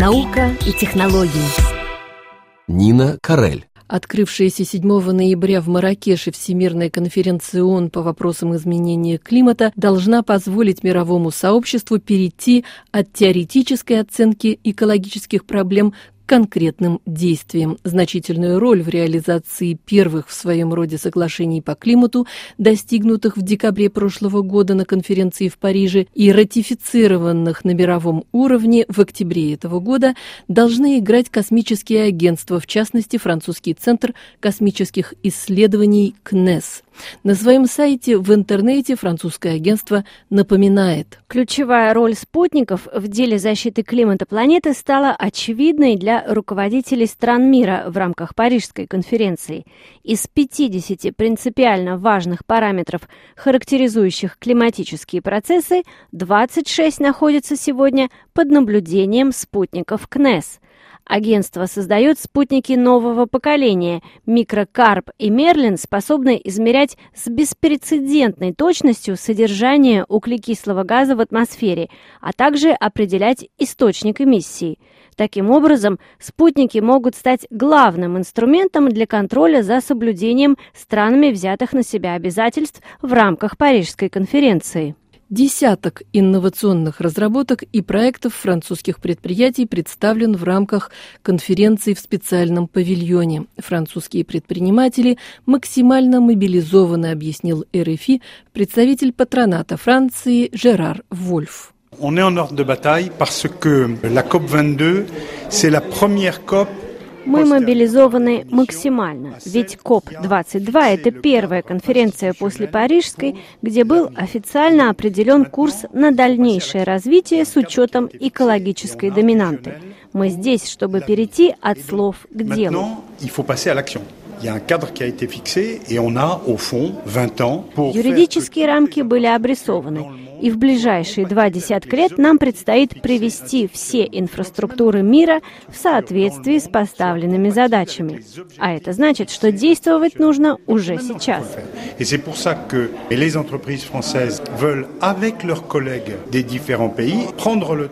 Наука и технологии. Нина Карель. Открывшаяся 7 ноября в Маракеше Всемирная конференция ООН по вопросам изменения климата должна позволить мировому сообществу перейти от теоретической оценки экологических проблем конкретным действиям. Значительную роль в реализации первых в своем роде соглашений по климату, достигнутых в декабре прошлого года на конференции в Париже и ратифицированных на мировом уровне в октябре этого года, должны играть космические агентства, в частности, французский центр космических исследований КНЕС. На своем сайте в интернете французское агентство напоминает. Ключевая роль спутников в деле защиты климата планеты стала очевидной для руководителей стран мира в рамках Парижской конференции. Из 50 принципиально важных параметров, характеризующих климатические процессы, 26 находятся сегодня под наблюдением спутников КНЕС – Агентство создает спутники нового поколения. Микрокарп и Мерлин способны измерять с беспрецедентной точностью содержание углекислого газа в атмосфере, а также определять источник эмиссии. Таким образом, спутники могут стать главным инструментом для контроля за соблюдением странами взятых на себя обязательств в рамках Парижской конференции. Десяток инновационных разработок и проектов французских предприятий представлен в рамках конференции в специальном павильоне. Французские предприниматели максимально мобилизованы, объяснил РФИ представитель патроната Франции Жерар Вольф. On est en ordre de bataille parce COP22, c'est la première COP мы мобилизованы максимально, ведь КОП-22 – это первая конференция после Парижской, где был официально определен курс на дальнейшее развитие с учетом экологической доминанты. Мы здесь, чтобы перейти от слов к делу. Юридические рамки были обрисованы и в ближайшие два десятка лет нам предстоит привести все инфраструктуры мира в соответствии с поставленными задачами. А это значит, что действовать нужно уже сейчас.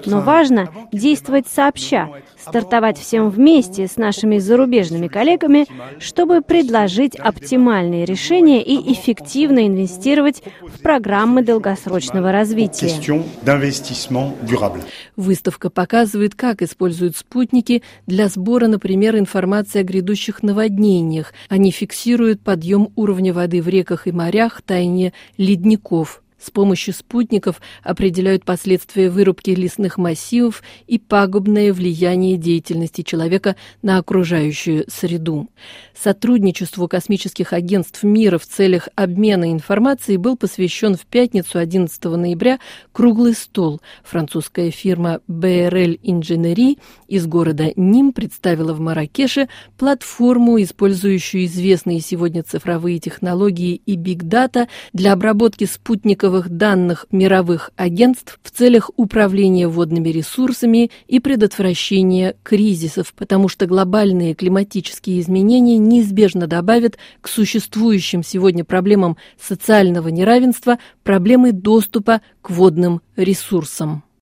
Но важно действовать сообща, стартовать всем вместе с нашими зарубежными коллегами, чтобы предложить оптимальные решения и эффективно инвестировать в программы долгосрочного развития. Выставка показывает, как используют спутники для сбора, например, информации о грядущих наводнениях. Они фиксируют подъем уровня воды в реках и морях, таяние ледников – с помощью спутников определяют последствия вырубки лесных массивов и пагубное влияние деятельности человека на окружающую среду. Сотрудничеству космических агентств мира в целях обмена информацией был посвящен в пятницу 11 ноября круглый стол. Французская фирма BRL Engineering из города Ним представила в Маракеше платформу, использующую известные сегодня цифровые технологии и биг-дата для обработки спутниковых базовых данных мировых агентств в целях управления водными ресурсами и предотвращения кризисов, потому что глобальные климатические изменения неизбежно добавят к существующим сегодня проблемам социального неравенства проблемы доступа к водным ресурсам.